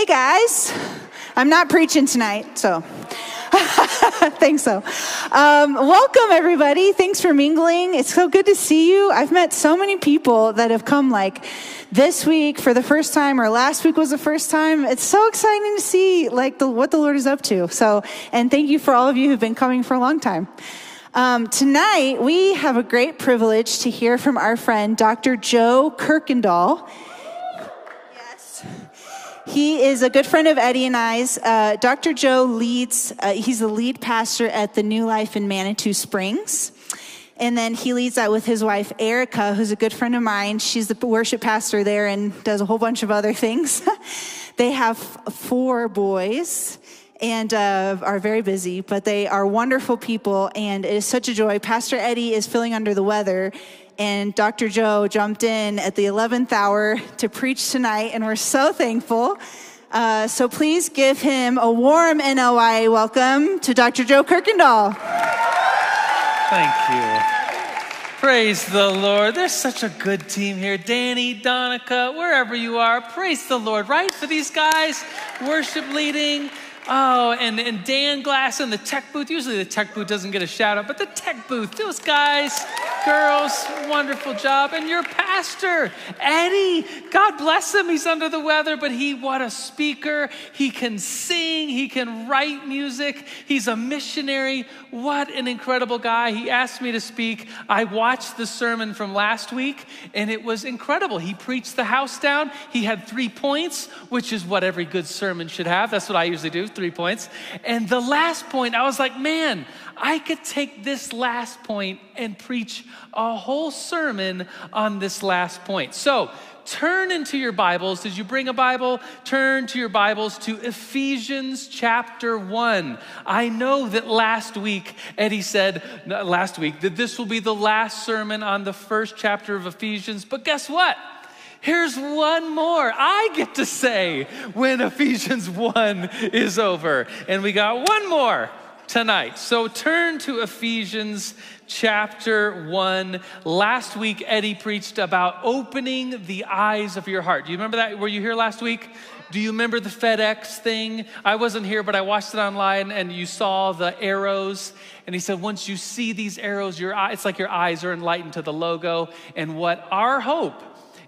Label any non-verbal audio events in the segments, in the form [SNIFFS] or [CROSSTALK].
Hey guys, I'm not preaching tonight, so [LAUGHS] thanks so. Um, welcome everybody. Thanks for mingling. It's so good to see you. I've met so many people that have come like this week for the first time, or last week was the first time. It's so exciting to see like the, what the Lord is up to. So, and thank you for all of you who've been coming for a long time. Um, tonight we have a great privilege to hear from our friend Dr. Joe Kirkendall. Yes. He is a good friend of Eddie and I's. Uh, Dr. Joe leads, uh, he's the lead pastor at the New Life in Manitou Springs. And then he leads that with his wife, Erica, who's a good friend of mine. She's the worship pastor there and does a whole bunch of other things. [LAUGHS] they have four boys and uh, are very busy, but they are wonderful people, and it is such a joy. Pastor Eddie is feeling under the weather, and Dr. Joe jumped in at the 11th hour to preach tonight, and we're so thankful. Uh, so please give him a warm NLY welcome to Dr. Joe Kirkendall. Thank you. Praise the Lord. There's such a good team here. Danny, Donica, wherever you are, praise the Lord, right? For these guys, worship leading. Oh, and, and Dan Glass in the tech booth. Usually the tech booth doesn't get a shout out, but the tech booth, those guys, girls, wonderful job. And your pastor, Eddie, God bless him. He's under the weather, but he, what a speaker. He can sing, he can write music, he's a missionary. What an incredible guy. He asked me to speak. I watched the sermon from last week, and it was incredible. He preached the house down. He had three points, which is what every good sermon should have. That's what I usually do three points. And the last point, I was like, man, I could take this last point and preach a whole sermon on this last point. So, turn into your Bibles. Did you bring a Bible? Turn to your Bibles to Ephesians chapter 1. I know that last week, Eddie said, last week, that this will be the last sermon on the first chapter of Ephesians, but guess what? Here's one more I get to say when Ephesians 1 is over. And we got one more tonight. So turn to Ephesians chapter 1. Last week, Eddie preached about opening the eyes of your heart. Do you remember that? Were you here last week? Do you remember the FedEx thing? I wasn't here, but I watched it online and you saw the arrows. And he said, once you see these arrows, your eye, it's like your eyes are enlightened to the logo. And what our hope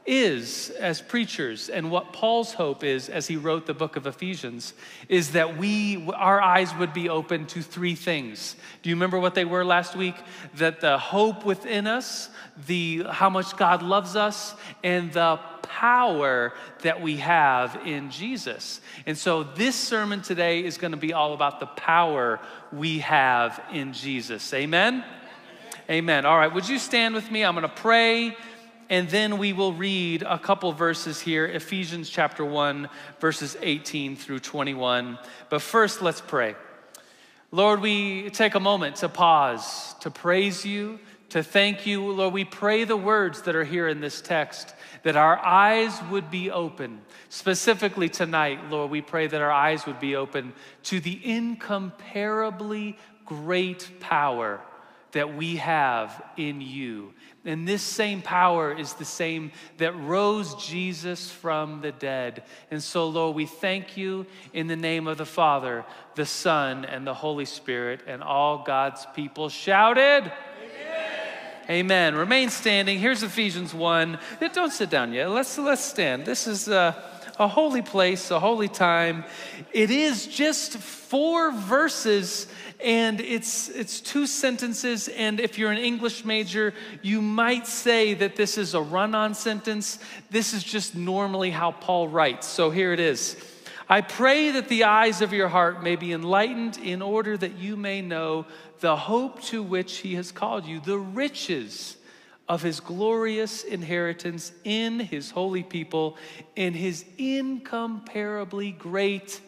is as preachers and what Paul's hope is as he wrote the book of Ephesians is that we our eyes would be open to three things. Do you remember what they were last week? That the hope within us, the how much God loves us and the power that we have in Jesus. And so this sermon today is going to be all about the power we have in Jesus. Amen. Amen. All right, would you stand with me? I'm going to pray and then we will read a couple verses here Ephesians chapter 1, verses 18 through 21. But first, let's pray. Lord, we take a moment to pause, to praise you, to thank you. Lord, we pray the words that are here in this text, that our eyes would be open. Specifically tonight, Lord, we pray that our eyes would be open to the incomparably great power that we have in you. And this same power is the same that rose Jesus from the dead. And so, Lord, we thank you in the name of the Father, the Son, and the Holy Spirit, and all God's people shouted. Amen. Amen. Remain standing. Here's Ephesians 1. Don't sit down yet. Let's, let's stand. This is a, a holy place, a holy time. It is just four verses and it's it's two sentences. And if you're an english major you might say that this is a run-on sentence. This is just normally how paul writes. So here it is. I pray that the eyes of your heart may be enlightened in order that you may know the hope to which he has called you the riches of his glorious inheritance in his holy people in his incomparably great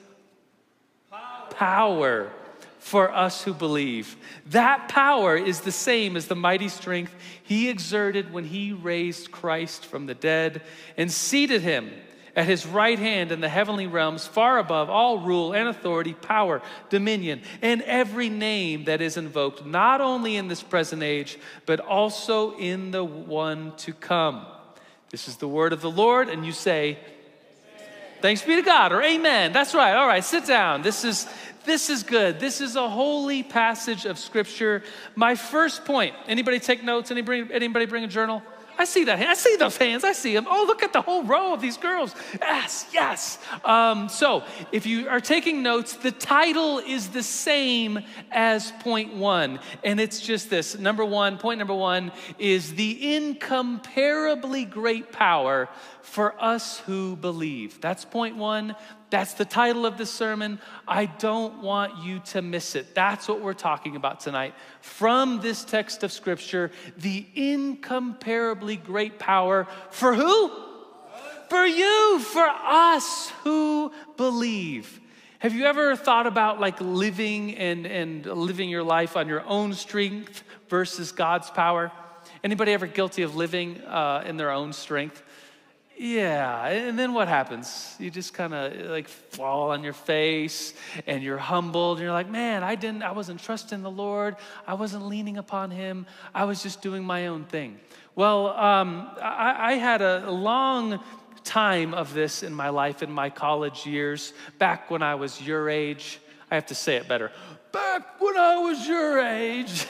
power for us who believe. That power is the same as the mighty strength he exerted when he raised Christ from the dead and seated him at his right hand in the heavenly realms, far above all rule and authority, power, dominion, and every name that is invoked, not only in this present age, but also in the one to come. This is the word of the Lord, and you say, Thanks be to God, or Amen. That's right. All right, sit down. This is this is good. This is a holy passage of scripture. My first point. Anybody take notes? Anybody, anybody bring a journal? I see that. I see those hands. I see them. Oh, look at the whole row of these girls. Yes, yes. Um, so, if you are taking notes, the title is the same as point one. And it's just this number one, point number one is the incomparably great power for us who believe. That's point one. That's the title of the sermon. I don't want you to miss it. That's what we're talking about tonight. From this text of Scripture, the incomparably great power for who? For you, for us who believe. Have you ever thought about like living and, and living your life on your own strength versus God's power? Anybody ever guilty of living uh, in their own strength? Yeah, and then what happens? You just kind of like fall on your face and you're humbled. And you're like, man, I didn't, I wasn't trusting the Lord. I wasn't leaning upon Him. I was just doing my own thing. Well, um, I, I had a long time of this in my life in my college years, back when I was your age. I have to say it better. Back when I was your age.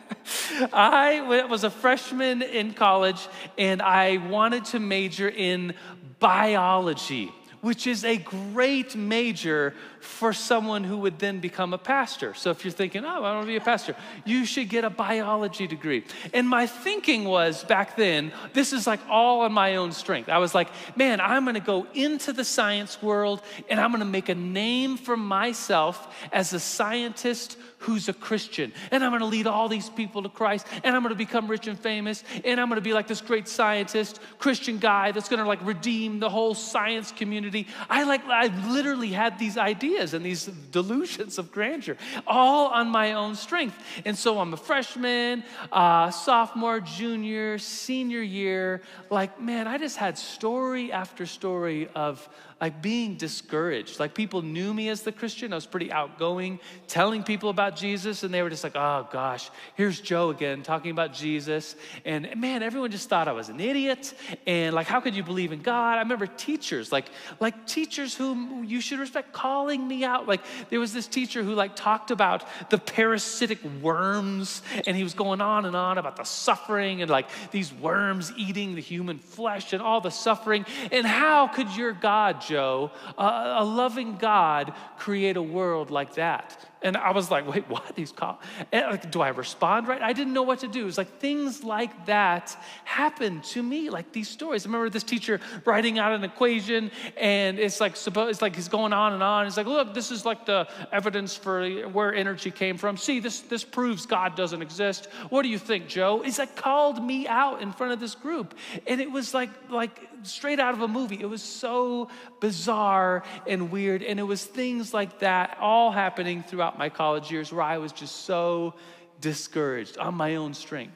[LAUGHS] I was a freshman in college and I wanted to major in biology, which is a great major for someone who would then become a pastor. So if you're thinking, oh, I want to be a pastor, you should get a biology degree. And my thinking was back then, this is like all on my own strength. I was like, man, I'm going to go into the science world and I'm going to make a name for myself as a scientist who's a Christian. And I'm going to lead all these people to Christ. And I'm going to become rich and famous. And I'm going to be like this great scientist, Christian guy that's going to like redeem the whole science community. I like, I literally had these ideas and these delusions of grandeur, all on my own strength. And so I'm a freshman, uh, sophomore, junior, senior year. Like, man, I just had story after story of like being discouraged. Like people knew me as the Christian. I was pretty outgoing, telling people about Jesus, and they were just like, oh gosh, here's Joe again talking about Jesus. And man, everyone just thought I was an idiot. And like, how could you believe in God? I remember teachers, like, like teachers whom you should respect, calling me out. Like there was this teacher who like talked about the parasitic worms, and he was going on and on about the suffering and like these worms eating the human flesh and all the suffering. And how could your God Joe, a, a loving God create a world like that? And I was like, wait, what? He's called. Like, do I respond right? I didn't know what to do. It was like things like that happened to me, like these stories. I remember this teacher writing out an equation, and it's like suppose it's like he's going on and on. He's like, look, this is like the evidence for where energy came from. See, this this proves God doesn't exist. What do you think, Joe? He's like called me out in front of this group, and it was like like straight out of a movie. It was so bizarre and weird, and it was things like that all happening throughout my college years where I was just so discouraged on my own strength.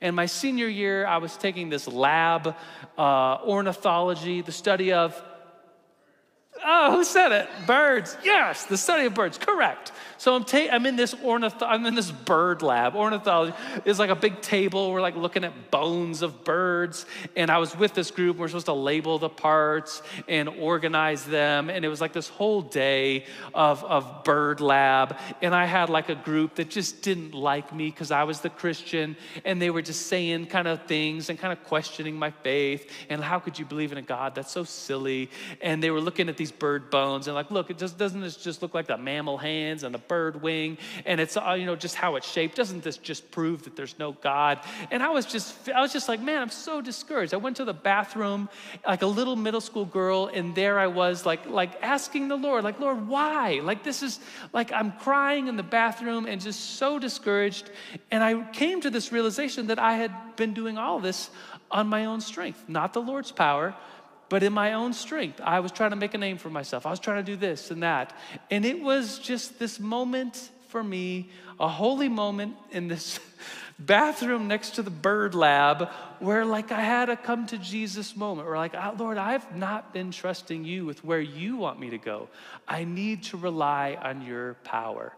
And my senior year, I was taking this lab, uh, ornithology, the study of Oh, who said it? Birds. Yes, the study of birds. Correct. So I'm, ta- I'm in this ornith- I'm in this bird lab. Ornithology is like a big table. We're like looking at bones of birds. And I was with this group. We're supposed to label the parts and organize them. And it was like this whole day of, of bird lab. And I had like a group that just didn't like me because I was the Christian. And they were just saying kind of things and kind of questioning my faith. And how could you believe in a God? That's so silly. And they were looking at these bird bones and like, look, it just doesn't this just look like the mammal hands and the bird wing and it's uh, you know just how it's shaped. Doesn't this just prove that there's no God? And I was just I was just like, man, I'm so discouraged. I went to the bathroom like a little middle school girl and there I was like like asking the Lord, like, Lord, why? Like this is like I'm crying in the bathroom and just so discouraged. And I came to this realization that I had been doing all this on my own strength, not the Lord's power but in my own strength, I was trying to make a name for myself. I was trying to do this and that. And it was just this moment for me, a holy moment in this [LAUGHS] bathroom next to the bird lab where like I had a come to Jesus moment where like, oh, Lord, I've not been trusting you with where you want me to go. I need to rely on your power.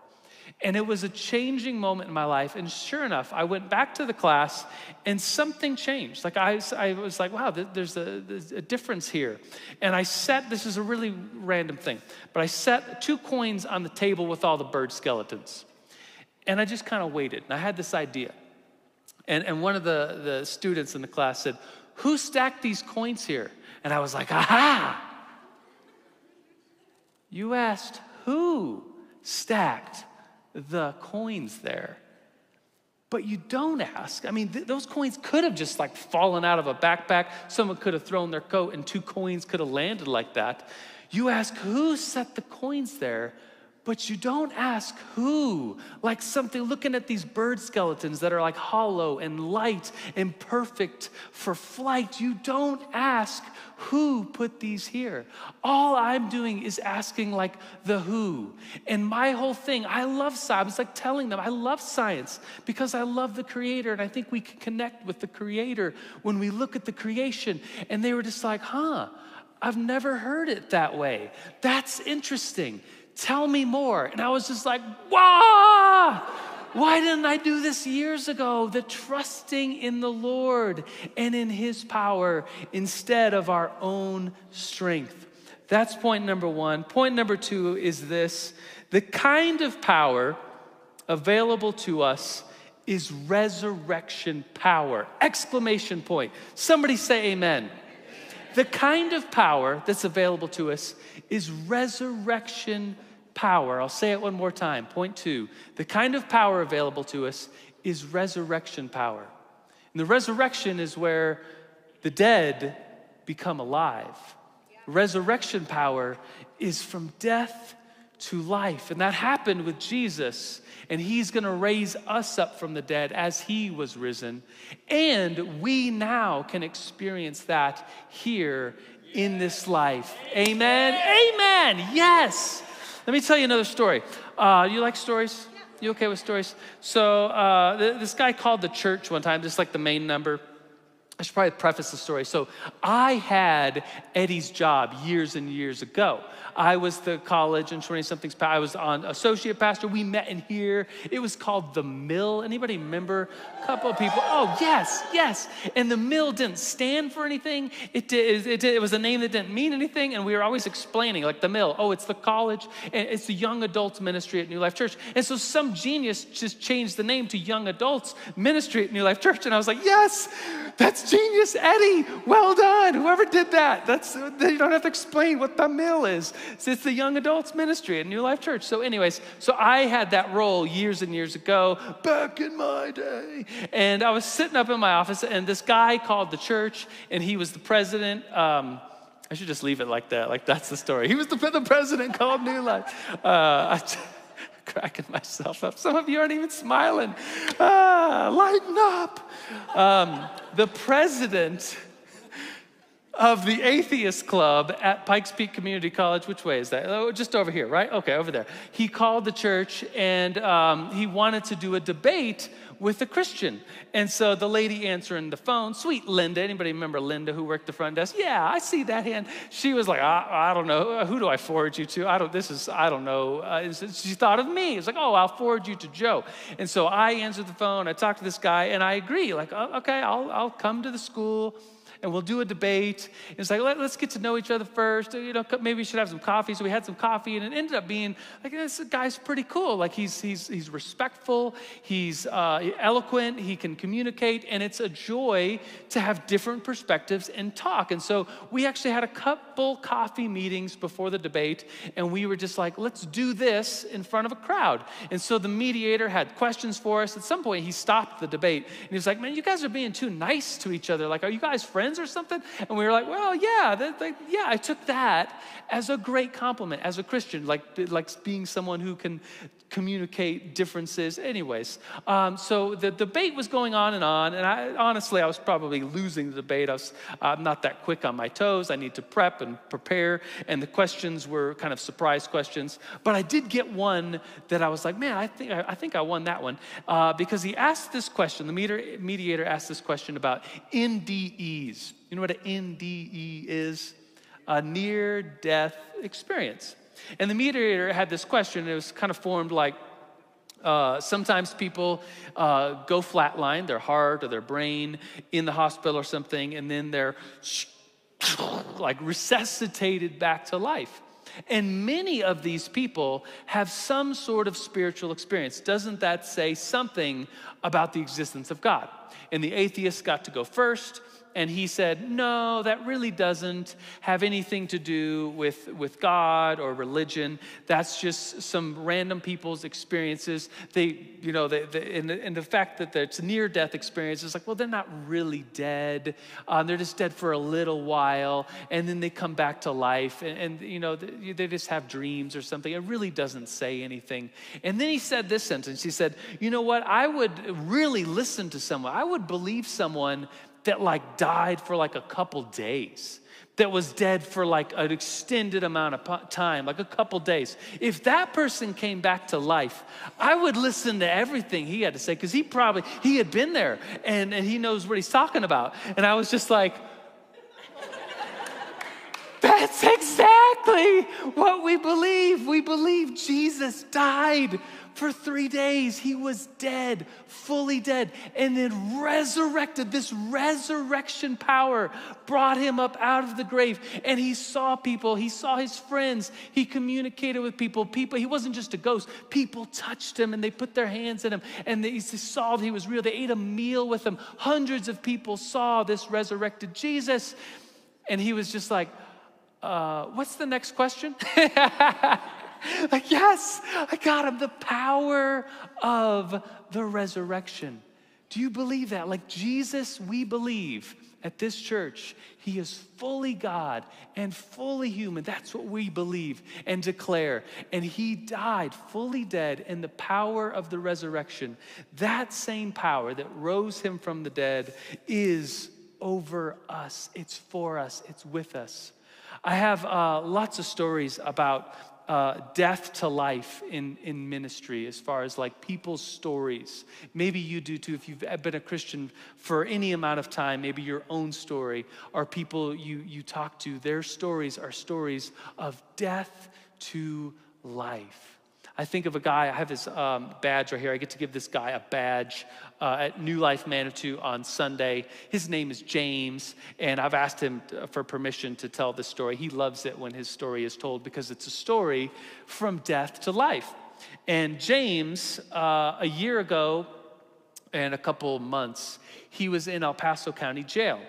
And it was a changing moment in my life. And sure enough, I went back to the class and something changed. Like I, I was like, wow, there's a, there's a difference here. And I set, this is a really random thing, but I set two coins on the table with all the bird skeletons. And I just kind of waited. And I had this idea. And, and one of the, the students in the class said, Who stacked these coins here? And I was like, Aha! You asked who stacked the coins there. But you don't ask. I mean, th- those coins could have just like fallen out of a backpack. Someone could have thrown their coat and two coins could have landed like that. You ask who set the coins there but you don't ask who. Like something, looking at these bird skeletons that are like hollow and light and perfect for flight, you don't ask who put these here. All I'm doing is asking, like, the who. And my whole thing, I love science. It's like telling them, I love science because I love the Creator. And I think we can connect with the Creator when we look at the creation. And they were just like, huh. I've never heard it that way. That's interesting. Tell me more. And I was just like, wow. Why didn't I do this years ago? The trusting in the Lord and in His power instead of our own strength. That's point number one. Point number two is this the kind of power available to us is resurrection power. Exclamation point. Somebody say amen. The kind of power that's available to us is resurrection power, I'll say it one more time. Point two the kind of power available to us is resurrection power. And the resurrection is where the dead become alive. Resurrection power is from death to life. And that happened with Jesus. And he's going to raise us up from the dead as he was risen. And we now can experience that here in this life. Amen. Amen. Yes. Let me tell you another story. Uh, you like stories? You okay with stories? So uh, th- this guy called the church one time, just like the main number. I should probably preface the story. So I had Eddie's job years and years ago. I was the college and 20 somethings, I was on associate pastor. We met in here. It was called The Mill. Anybody remember? A couple of people. Oh, yes, yes. And The Mill didn't stand for anything. It, did, it, it was a name that didn't mean anything. And we were always explaining, like The Mill, oh, it's the college, and it's the young adults ministry at New Life Church. And so some genius just changed the name to Young Adults Ministry at New Life Church. And I was like, yes, that's genius, Eddie. Well done. Whoever did that. That's, you don't have to explain what The Mill is. It's the young adults ministry at New Life Church. So, anyways, so I had that role years and years ago, back in my day. And I was sitting up in my office, and this guy called the church, and he was the president. Um, I should just leave it like that. Like that's the story. He was the, the president called New Life. Uh, I, cracking myself up. Some of you aren't even smiling. Ah, lighten up. Um, the president of the Atheist Club at Pikes Peak Community College. Which way is that? Oh, just over here, right? Okay, over there. He called the church and um, he wanted to do a debate with a Christian. And so the lady answering the phone, sweet Linda, anybody remember Linda who worked the front desk? Yeah, I see that hand. She was like, I, I don't know. Who do I forward you to? I don't, this is, I don't know. Uh, she thought of me. It's like, oh, I'll forward you to Joe. And so I answered the phone. I talked to this guy and I agree. Like, oh, okay, I'll, I'll come to the school and we'll do a debate. It's like, Let, us get to know each other first. You know, maybe we should have some coffee. So we had some coffee, and it ended up being like, this guy's pretty cool. Like, he's, he's, he's respectful, he's uh, eloquent, he can communicate, and it's a joy to have different perspectives and talk. And so we actually had a couple coffee meetings before the debate, and we were just like, let's do this in front of a crowd. And so the mediator had questions for us. At some point, he stopped the debate, and he was like, man, you guys are being too nice to each other. Like, are you guys friends? Friends or something? And we were like, well, yeah, that, yeah, I took that as a great compliment as a Christian, like, like being someone who can communicate differences. Anyways, um, so the debate was going on and on, and I, honestly, I was probably losing the debate. I was uh, not that quick on my toes. I need to prep and prepare, and the questions were kind of surprise questions. But I did get one that I was like, man, I think I, I think I won that one uh, because he asked this question. The mediator asked this question about NDEs. You know what an NDE is? A near-death experience. And the mediator had this question, it was kind of formed like uh, sometimes people uh, go flatline, their heart or their brain in the hospital or something, and then they're [SNIFFS] like resuscitated back to life. And many of these people have some sort of spiritual experience. Doesn't that say something about the existence of God? And the atheists got to go first, and he said, No, that really doesn't have anything to do with, with God or religion. That's just some random people's experiences. They, you know, they, they, and, the, and the fact that it's near death experience is like, well, they're not really dead. Um, they're just dead for a little while, and then they come back to life, and, and you know, they, they just have dreams or something. It really doesn't say anything. And then he said this sentence He said, You know what? I would really listen to someone, I would believe someone that like died for like a couple days that was dead for like an extended amount of time, like a couple days. If that person came back to life, I would listen to everything he had to say because he probably he had been there and, and he knows what he's talking about. And I was just like, that's exactly what we believe. We believe Jesus died for three days. He was dead, fully dead, and then resurrected. This resurrection power brought him up out of the grave. And he saw people, he saw his friends, he communicated with people. People, he wasn't just a ghost. People touched him and they put their hands in him and they saw that he was real. They ate a meal with him. Hundreds of people saw this resurrected Jesus. And he was just like, uh, what's the next question? [LAUGHS] like, yes, I got him. The power of the resurrection. Do you believe that? Like Jesus, we believe at this church, he is fully God and fully human. That's what we believe and declare. And he died fully dead in the power of the resurrection. That same power that rose him from the dead is over us, it's for us, it's with us. I have uh, lots of stories about uh, death to life in, in ministry as far as like people's stories. Maybe you do too if you've been a Christian for any amount of time, maybe your own story or people you, you talk to, their stories are stories of death to life. I think of a guy, I have his um, badge right here. I get to give this guy a badge uh, at New Life Manitou on Sunday. His name is James, and I've asked him for permission to tell this story. He loves it when his story is told because it's a story from death to life. And James, uh, a year ago and a couple months, he was in El Paso County Jail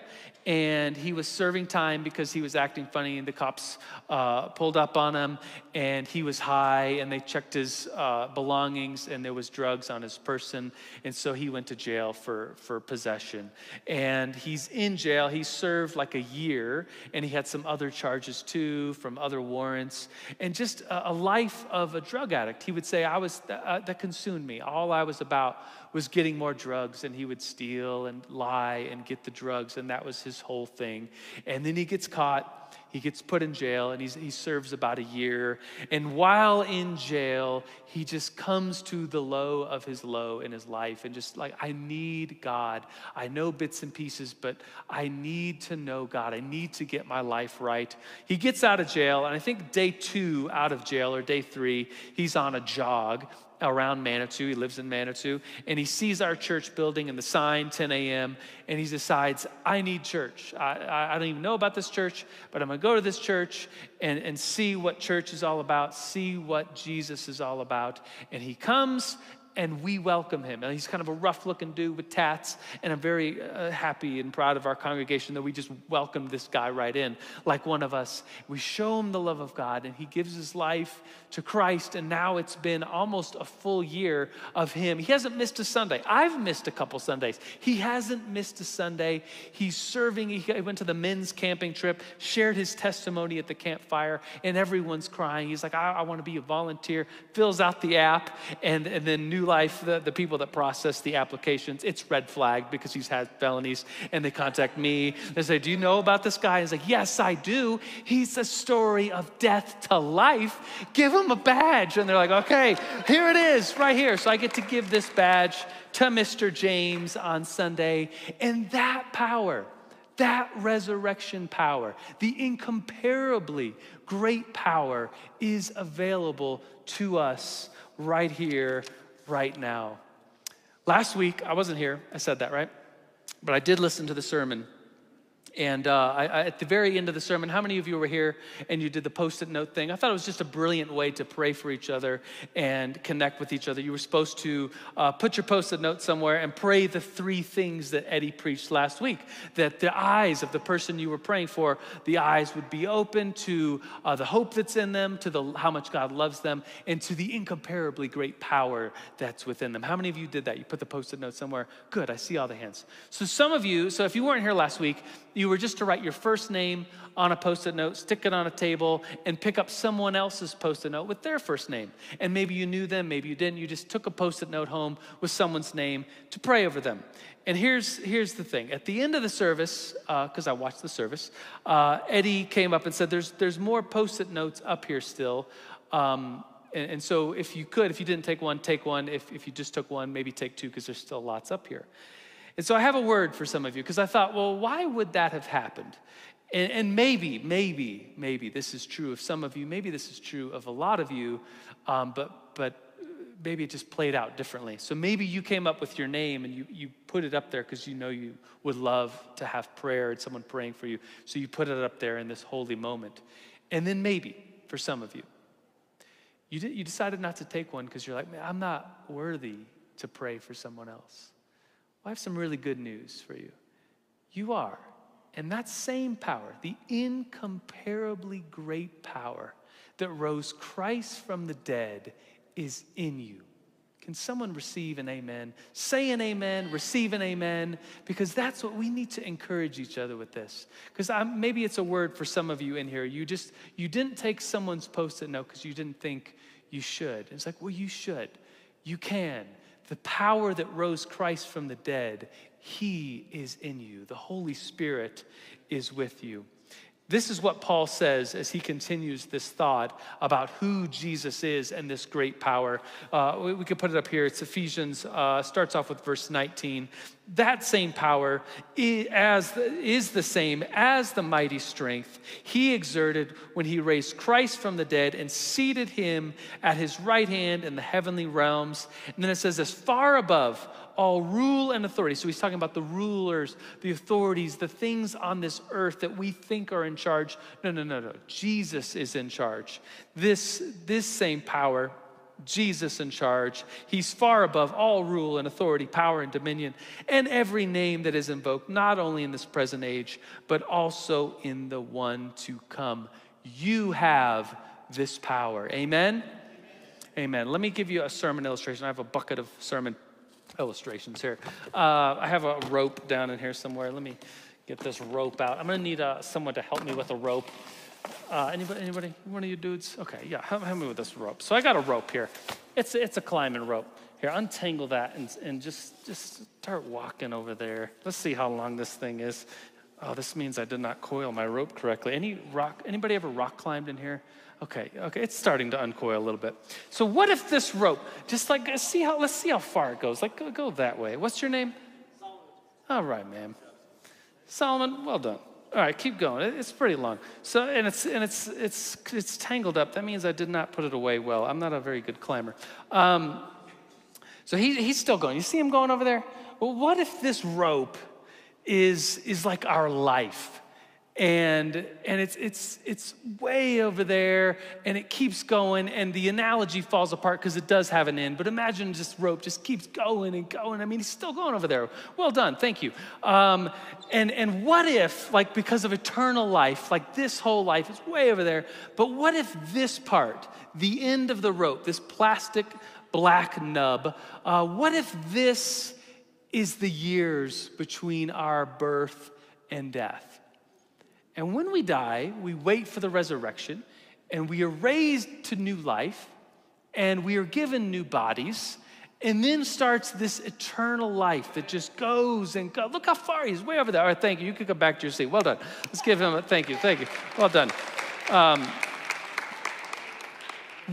and he was serving time because he was acting funny and the cops uh, pulled up on him and he was high and they checked his uh, belongings and there was drugs on his person and so he went to jail for, for possession. And he's in jail. He served like a year and he had some other charges too from other warrants and just a, a life of a drug addict. He would say i was uh, that consumed me. All i was about was getting more drugs and he would steal and lie and get the drugs, and that was his whole thing. And then he gets caught. He gets put in jail and he serves about a year. And while in jail, he just comes to the low of his low in his life and just like, I need God. I know bits and pieces, but I need to know God. I need to get my life right. He gets out of jail, and I think day two out of jail or day three, he's on a jog around Manitou. He lives in Manitou. And he sees our church building and the sign, 10 a.m., and he decides, I need church. I, I don't even know about this church, but I'm going to go to this church and, and see what church is all about, see what Jesus is all about. And he comes and we welcome him. And he's kind of a rough looking dude with tats, and I'm very uh, happy and proud of our congregation that we just welcomed this guy right in, like one of us. We show him the love of God, and he gives his life to Christ, and now it's been almost a full year of him. He hasn't missed a Sunday. I've missed a couple Sundays. He hasn't missed a Sunday. He's serving. He went to the men's camping trip, shared his testimony at the campfire, and everyone's crying. He's like, I, I want to be a volunteer, fills out the app, and, and then New Life, the, the people that process the applications, it's red flagged because he's had felonies, and they contact me. They say, Do you know about this guy? He's like, Yes, I do. He's a story of death to life. Give him a badge. And they're like, Okay, here it is, right here. So I get to give this badge to Mr. James on Sunday. And that power, that resurrection power, the incomparably great power is available to us right here, right now. Last week, I wasn't here, I said that, right? But I did listen to the sermon and uh, I, I, at the very end of the sermon, how many of you were here and you did the post it note thing? I thought it was just a brilliant way to pray for each other and connect with each other. You were supposed to uh, put your post it note somewhere and pray the three things that Eddie preached last week that the eyes of the person you were praying for, the eyes would be open to uh, the hope that's in them, to the, how much God loves them, and to the incomparably great power that's within them. How many of you did that? You put the post it note somewhere? Good, I see all the hands. So, some of you, so if you weren't here last week, you were just to write your first name on a post it note, stick it on a table, and pick up someone else's post it note with their first name. And maybe you knew them, maybe you didn't. You just took a post it note home with someone's name to pray over them. And here's, here's the thing at the end of the service, because uh, I watched the service, uh, Eddie came up and said, There's, there's more post it notes up here still. Um, and, and, so if you could, if you didn't take one, take one. If, if you just took one, maybe take two, because there's still lots up here. And so I have a word for some of you because I thought, well, why would that have happened? And, and, maybe, maybe, maybe this is true of some of you. Maybe this is true of a lot of you, um, but, but maybe it just played out differently. So maybe you came up with your name and you, you put it up there because you know you would love to have prayer and someone praying for you. So you put it up there in this holy moment. And then maybe for some of you, you, you decided not to take one because you're like, man, I'm not worthy to pray for someone else. I have some really good news for you. You are. And that same power, the incomparably great power that rose Christ from the dead, is in you. Can someone receive an amen? Say an amen, receive an amen, because that's what we need to encourage each other with this. Because maybe it's a word for some of you in here. You just, you didn't take someone's post it note because you didn't think you should. It's like, well, you should. You can. The power that rose Christ from the dead, He is in you. The Holy Spirit is with you. This is what Paul says as he continues this thought about who Jesus is and this great power. Uh, we, we could put it up here. It's Ephesians, uh, starts off with verse 19. That same power is, is the same as the mighty strength he exerted when he raised Christ from the dead and seated him at his right hand in the heavenly realms. And then it says, as far above all rule and authority. So he's talking about the rulers, the authorities, the things on this earth that we think are in charge. No, no, no, no. Jesus is in charge. This, this same power, Jesus in charge. He's far above all rule and authority, power and dominion, and every name that is invoked, not only in this present age, but also in the one to come. You have this power. Amen? Amen. Let me give you a sermon illustration. I have a bucket of sermon illustrations here. Uh, I have a rope down in here somewhere. Let me get this rope out. I'm going to need uh, someone to help me with a rope. Uh, anybody, anybody, one of you dudes? Okay, yeah, help, help, me with this rope. So I got a rope here. It's, it's a climbing rope. Here, untangle that and, and just, just start walking over there. Let's see how long this thing is. Oh, this means I did not coil my rope correctly. Any rock, anybody ever rock climbed in here? Okay, okay, it's starting to uncoil a little bit. So what if this rope, just like see how let's see how far it goes. Like go, go that way. What's your name? Solomon. All right, ma'am. Solomon, well done. All right, keep going. It's pretty long. So and it's and it's it's it's tangled up. That means I did not put it away well. I'm not a very good climber. Um, so he, he's still going. You see him going over there? Well, what if this rope is is like our life? And and it's it's it's way over there and it keeps going and the analogy falls apart because it does have an end. But imagine this rope just keeps going and going. I mean he's still going over there. Well done. Thank you. Um, and and what if like because of eternal life like this whole life is way over there but what if this part the end of the rope this plastic black nub uh, what if this is the years between our birth and death and when we die, we wait for the resurrection and we are raised to new life and we are given new bodies. And then starts this eternal life that just goes and goes. Look how far he's way over there. All right, thank you. You can go back to your seat. Well done. Let's give him a thank you. Thank you. Well done. Um,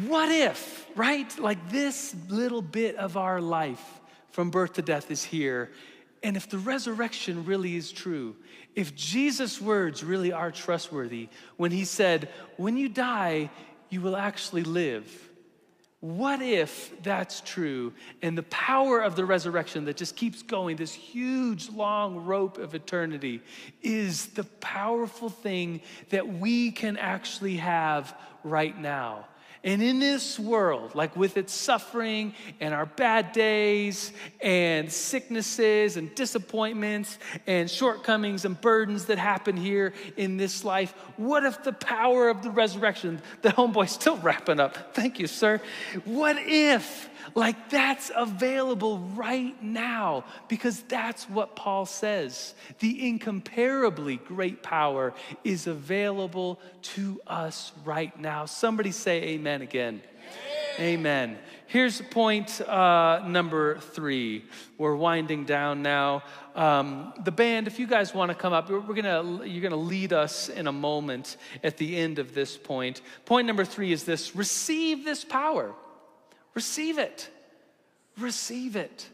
what if, right? Like this little bit of our life from birth to death is here. And if the resurrection really is true, if Jesus' words really are trustworthy, when he said, When you die, you will actually live. What if that's true and the power of the resurrection that just keeps going, this huge long rope of eternity, is the powerful thing that we can actually have right now? And in this world, like with its suffering and our bad days and sicknesses and disappointments and shortcomings and burdens that happen here in this life, what if the power of the resurrection, the homeboy's still wrapping up? Thank you, sir. What if? Like that's available right now because that's what Paul says. The incomparably great power is available to us right now. Somebody say amen again. Amen. amen. Here's point uh, number three. We're winding down now. Um, the band, if you guys want to come up, we're gonna, you're going to lead us in a moment at the end of this point. Point number three is this receive this power. Receive it. Receive it.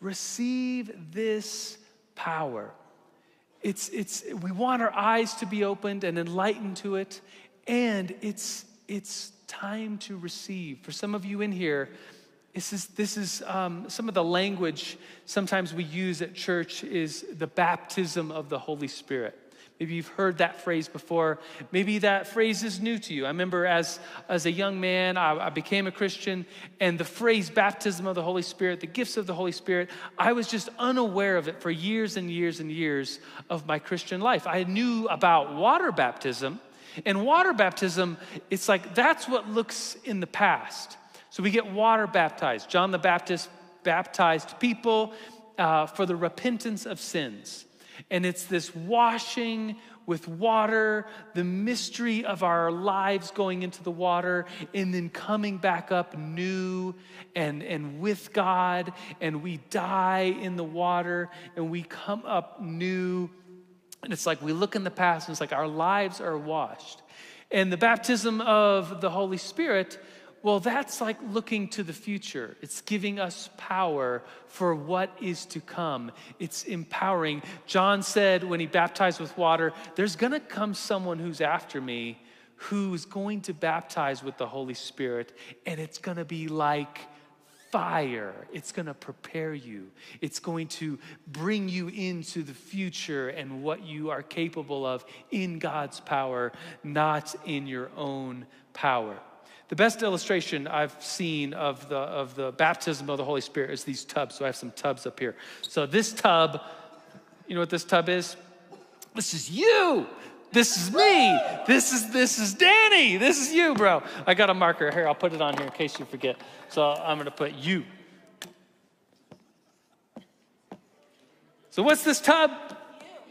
Receive this power. It's, it's, we want our eyes to be opened and enlightened to it, and it's, it's time to receive. For some of you in here, this is, this is um, some of the language sometimes we use at church is the baptism of the Holy Spirit. Maybe you've heard that phrase before. Maybe that phrase is new to you. I remember as, as a young man, I, I, became a Christian, and the phrase baptism of the Holy Spirit, the gifts of the Holy Spirit, I was just unaware of it for years and years and years of my Christian life. I knew about water baptism, and water baptism, it's like that's what looks in the past. So we get water baptized. John the Baptist baptized people uh, for the repentance of sins. And it's this washing with water, the mystery of our lives going into the water, and then coming back up new and, and with God, and we die in the water, and we come up new. And it's like we look in the past, and it's like our lives are washed. And the baptism of the Holy Spirit well, that's like looking to the future. It's giving us power for what is to come. It's empowering. John said when he baptized with water, there's going to come someone who's after me who's going to baptize with the Holy Spirit, and it's going to be like fire. It's going to prepare you. It's going to bring you into the future and what you are capable of in God's power, not in your own power. The best illustration I've seen of the, of the baptism of the Holy Spirit is these tubs. So I have some tubs up here. So this tub, you know what this tub is? This is you. This is me. This is this is Danny. This is you, bro. I got a marker here. I'll put it on here in case you forget. So I'm gonna put you. So what's this tub?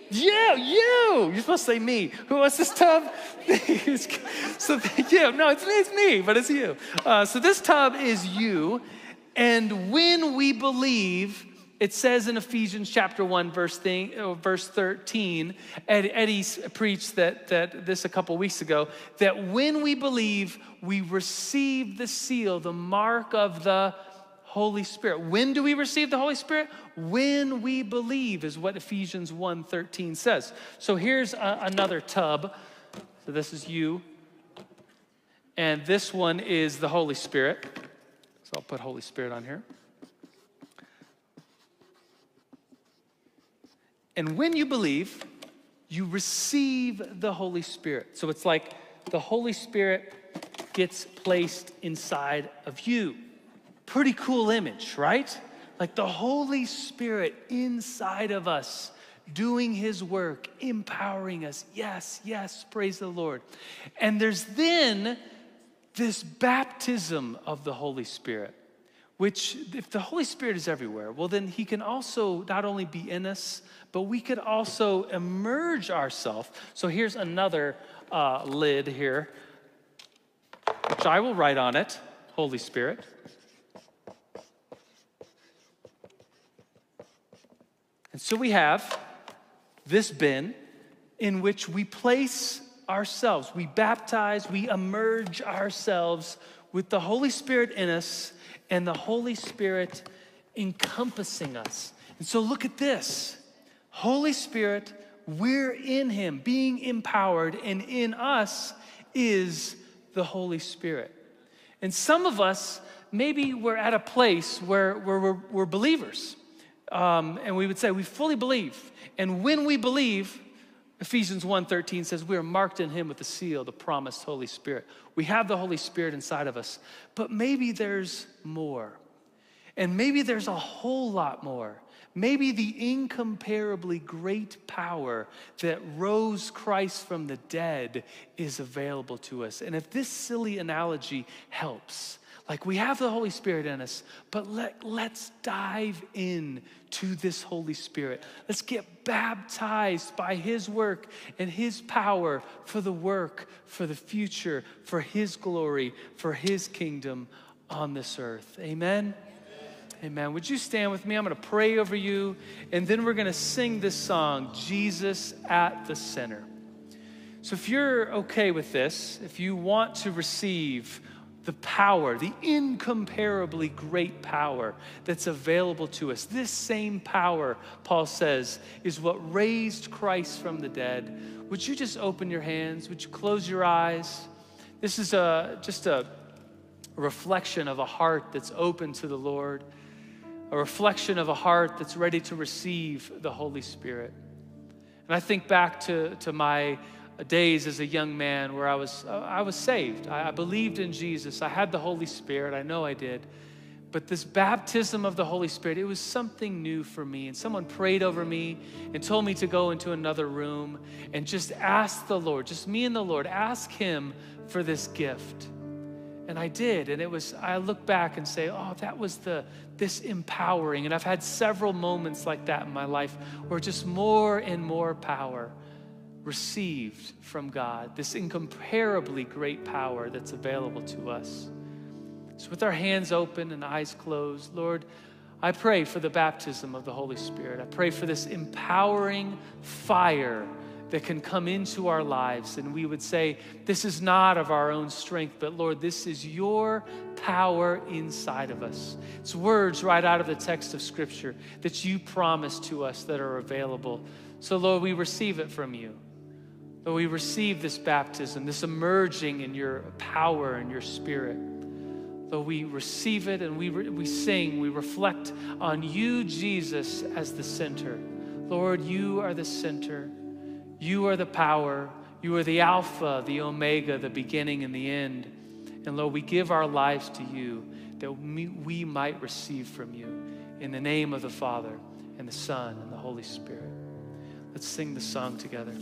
Yeah, you. You're supposed to say me. Who wants this tub? [LAUGHS] so you. No, it's, it's me, but it's you. Uh, so this tub is you. And when we believe, it says in Ephesians chapter 1, verse, thing, uh, verse 13, Ed, Eddie preached that, that this a couple weeks ago, that when we believe, we receive the seal, the mark of the Holy Spirit. When do we receive the Holy Spirit? When we believe is what Ephesians 1:13 says. So here's a, another tub. So this is you. And this one is the Holy Spirit. So I'll put Holy Spirit on here. And when you believe, you receive the Holy Spirit. So it's like the Holy Spirit gets placed inside of you. Pretty cool image, right? Like the Holy Spirit inside of us doing his work, empowering us. Yes, yes, praise the Lord. And there's then this baptism of the Holy Spirit, which, if the Holy Spirit is everywhere, well, then he can also not only be in us, but we could also emerge ourselves. So here's another uh, lid here, which I will write on it Holy Spirit. And so we have this bin in which we place ourselves, we baptize, we emerge ourselves with the Holy Spirit in us and the Holy Spirit encompassing us. And so look at this Holy Spirit, we're in Him, being empowered, and in us is the Holy Spirit. And some of us, maybe we're at a place where, where we're, we're believers. Um, and we would say we fully believe. And when we believe, Ephesians 1:13 says we are marked in him with the seal, the promised Holy Spirit. We have the Holy Spirit inside of us, but maybe there's more. And maybe there's a whole lot more. Maybe the incomparably great power that rose Christ from the dead is available to us. And if this silly analogy helps, like we have the Holy Spirit in us, but let, let's dive in to this Holy Spirit. Let's get baptized by His work and His power for the work, for the future, for His glory, for His kingdom on this earth. Amen. Amen. Would you stand with me? I'm going to pray over you, and then we're going to sing this song, Jesus at the Center. So, if you're okay with this, if you want to receive the power, the incomparably great power that's available to us. This same power, Paul says, is what raised Christ from the dead. Would you just open your hands? Would you close your eyes? This is a, just a reflection of a heart that's open to the Lord, a reflection of a heart that's ready to receive the Holy Spirit. And I think back to, to my days as a young man where I was, uh, I was saved. I, I believed in Jesus. I had the Holy Spirit. I know I did. But this baptism of the Holy Spirit, it was something new for me. And someone prayed over me and told me to go into another room and just ask the Lord, just me and the Lord, ask Him for this gift. And I did. And it was, I look back and say, oh, that was the, this empowering. And I've had several moments like that in my life where just more and more power received from God, this incomparably great power that's available to us. So, with our hands open and eyes closed, Lord, I pray for the baptism of the Holy Spirit. I pray for this empowering fire that can come into our lives. And we would say, This is not of our own strength, but Lord, this is your power inside of us. It's words right out of the text of Scripture that you promise to us that are available. So, Lord, we receive it from you. Lord, we receive this baptism, this emerging in your power and your spirit. Lord, we receive it and we, re- we sing, we reflect on you, Jesus, as the center. Lord, you are the center. You are the power. You are the Alpha, the Omega, the beginning and the end. And Lord, we give our lives to you that we might receive from you. In the name of the Father, and the Son, and the Holy Spirit. Let's sing the song together.